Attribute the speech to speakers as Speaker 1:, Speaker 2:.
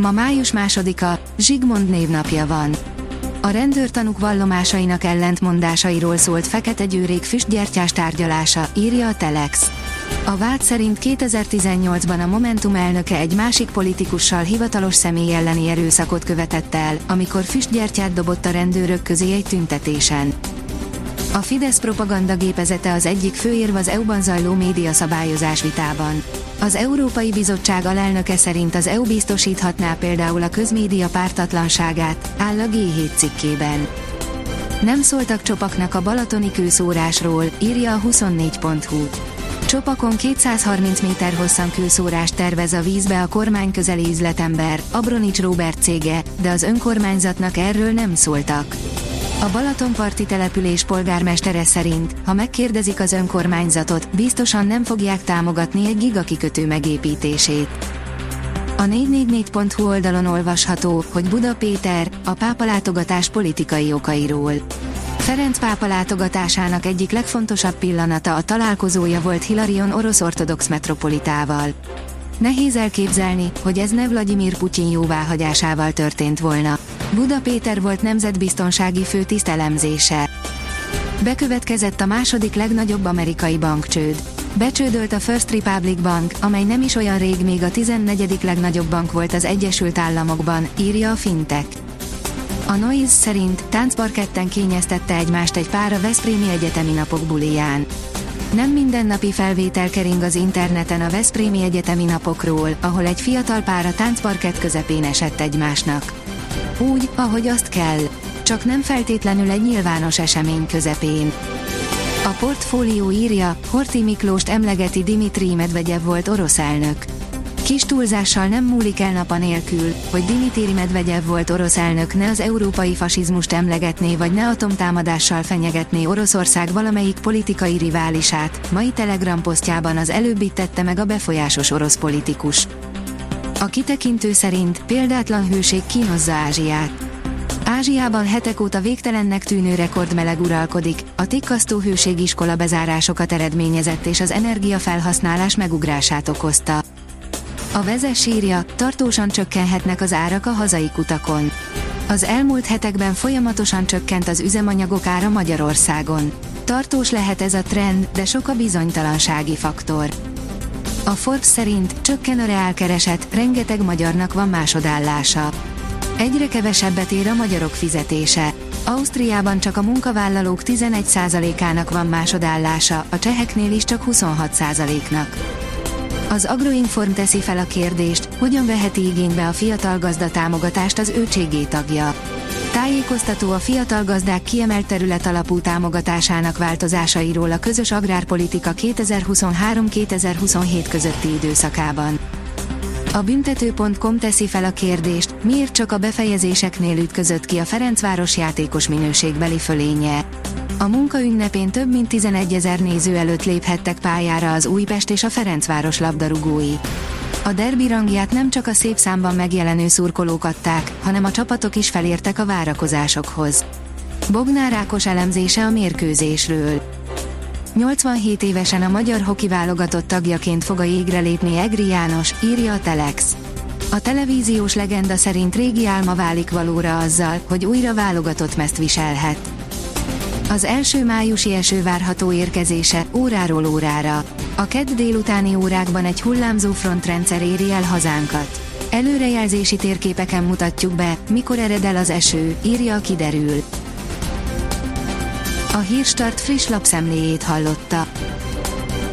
Speaker 1: Ma május másodika, Zsigmond névnapja van. A rendőrtanúk vallomásainak ellentmondásairól szólt Fekete Győrék füstgyertyás tárgyalása, írja a Telex. A vád szerint 2018-ban a Momentum elnöke egy másik politikussal hivatalos személy elleni erőszakot követett el, amikor füstgyertyát dobott a rendőrök közé egy tüntetésen. A Fidesz propaganda gépezete az egyik főérv az EU-ban zajló média szabályozás vitában. Az Európai Bizottság alelnöke szerint az EU biztosíthatná például a közmédia pártatlanságát, áll a G7 cikkében. Nem szóltak csopaknak a balatoni kőszórásról, írja a 24.hu. Csopakon 230 méter hosszan kőszórást tervez a vízbe a kormány közeli üzletember, Abronics Robert cége, de az önkormányzatnak erről nem szóltak. A Balatonparti település polgármestere szerint, ha megkérdezik az önkormányzatot, biztosan nem fogják támogatni egy gigakikötő megépítését. A 444.hu oldalon olvasható, hogy Buda Péter, a pápalátogatás politikai okairól. Ferenc pápa látogatásának egyik legfontosabb pillanata a találkozója volt Hilarion orosz ortodox metropolitával. Nehéz elképzelni, hogy ez ne Vladimir Putyin jóváhagyásával történt volna. Buda volt nemzetbiztonsági főtiszt elemzése. Bekövetkezett a második legnagyobb amerikai bankcsőd. Becsődölt a First Republic Bank, amely nem is olyan rég még a 14. legnagyobb bank volt az Egyesült Államokban, írja a Fintech. A Noise szerint táncparketten kényeztette egymást egy pár a Veszprémi Egyetemi Napok buliján. Nem mindennapi felvétel kering az interneten a Veszprémi Egyetemi Napokról, ahol egy fiatal pár a táncparkett közepén esett egymásnak. Úgy, ahogy azt kell. Csak nem feltétlenül egy nyilvános esemény közepén. A portfólió írja, Horti Miklóst emlegeti Dimitri Medvegyev volt orosz elnök. Kis túlzással nem múlik el nap nélkül, hogy Dimitri Medvegyev volt orosz elnök ne az európai fasizmust emlegetné vagy ne atomtámadással fenyegetné Oroszország valamelyik politikai riválisát, mai telegram posztjában az előbbi tette meg a befolyásos orosz politikus. A kitekintő szerint példátlan hőség kínozza Ázsiát. Ázsiában hetek óta végtelennek tűnő rekordmeleg uralkodik, a tikkasztó hőségiskola bezárásokat eredményezett és az energiafelhasználás megugrását okozta. A vezes írja, tartósan csökkenhetnek az árak a hazai kutakon. Az elmúlt hetekben folyamatosan csökkent az üzemanyagok ára Magyarországon. Tartós lehet ez a trend, de sok a bizonytalansági faktor. A Forbes szerint csökken a reálkereset, rengeteg magyarnak van másodállása. Egyre kevesebbet ér a magyarok fizetése. Ausztriában csak a munkavállalók 11%-ának van másodállása, a cseheknél is csak 26%-nak. Az Agroinform teszi fel a kérdést, hogyan veheti igénybe a fiatal gazda támogatást az ő tagja. Tájékoztató a fiatal gazdák kiemelt terület alapú támogatásának változásairól a közös agrárpolitika 2023-2027 közötti időszakában. A büntető.com teszi fel a kérdést, miért csak a befejezéseknél ütközött ki a Ferencváros játékos minőségbeli fölénye. A munka ünnepén több mint 11 ezer néző előtt léphettek pályára az Újpest és a Ferencváros labdarúgói. A derbi rangját nem csak a szép számban megjelenő szurkolók adták, hanem a csapatok is felértek a várakozásokhoz. Bognár Ákos elemzése a mérkőzésről. 87 évesen a magyar hoki válogatott tagjaként fog a jégre lépni Egri János, írja a Telex. A televíziós legenda szerint régi álma válik valóra azzal, hogy újra válogatott mezt viselhet. Az első májusi eső várható érkezése, óráról órára. A kedd délutáni órákban egy hullámzó frontrendszer éri el hazánkat. Előrejelzési térképeken mutatjuk be, mikor ered el az eső, írja a kiderül. A Hírstart friss lapszemléjét hallotta.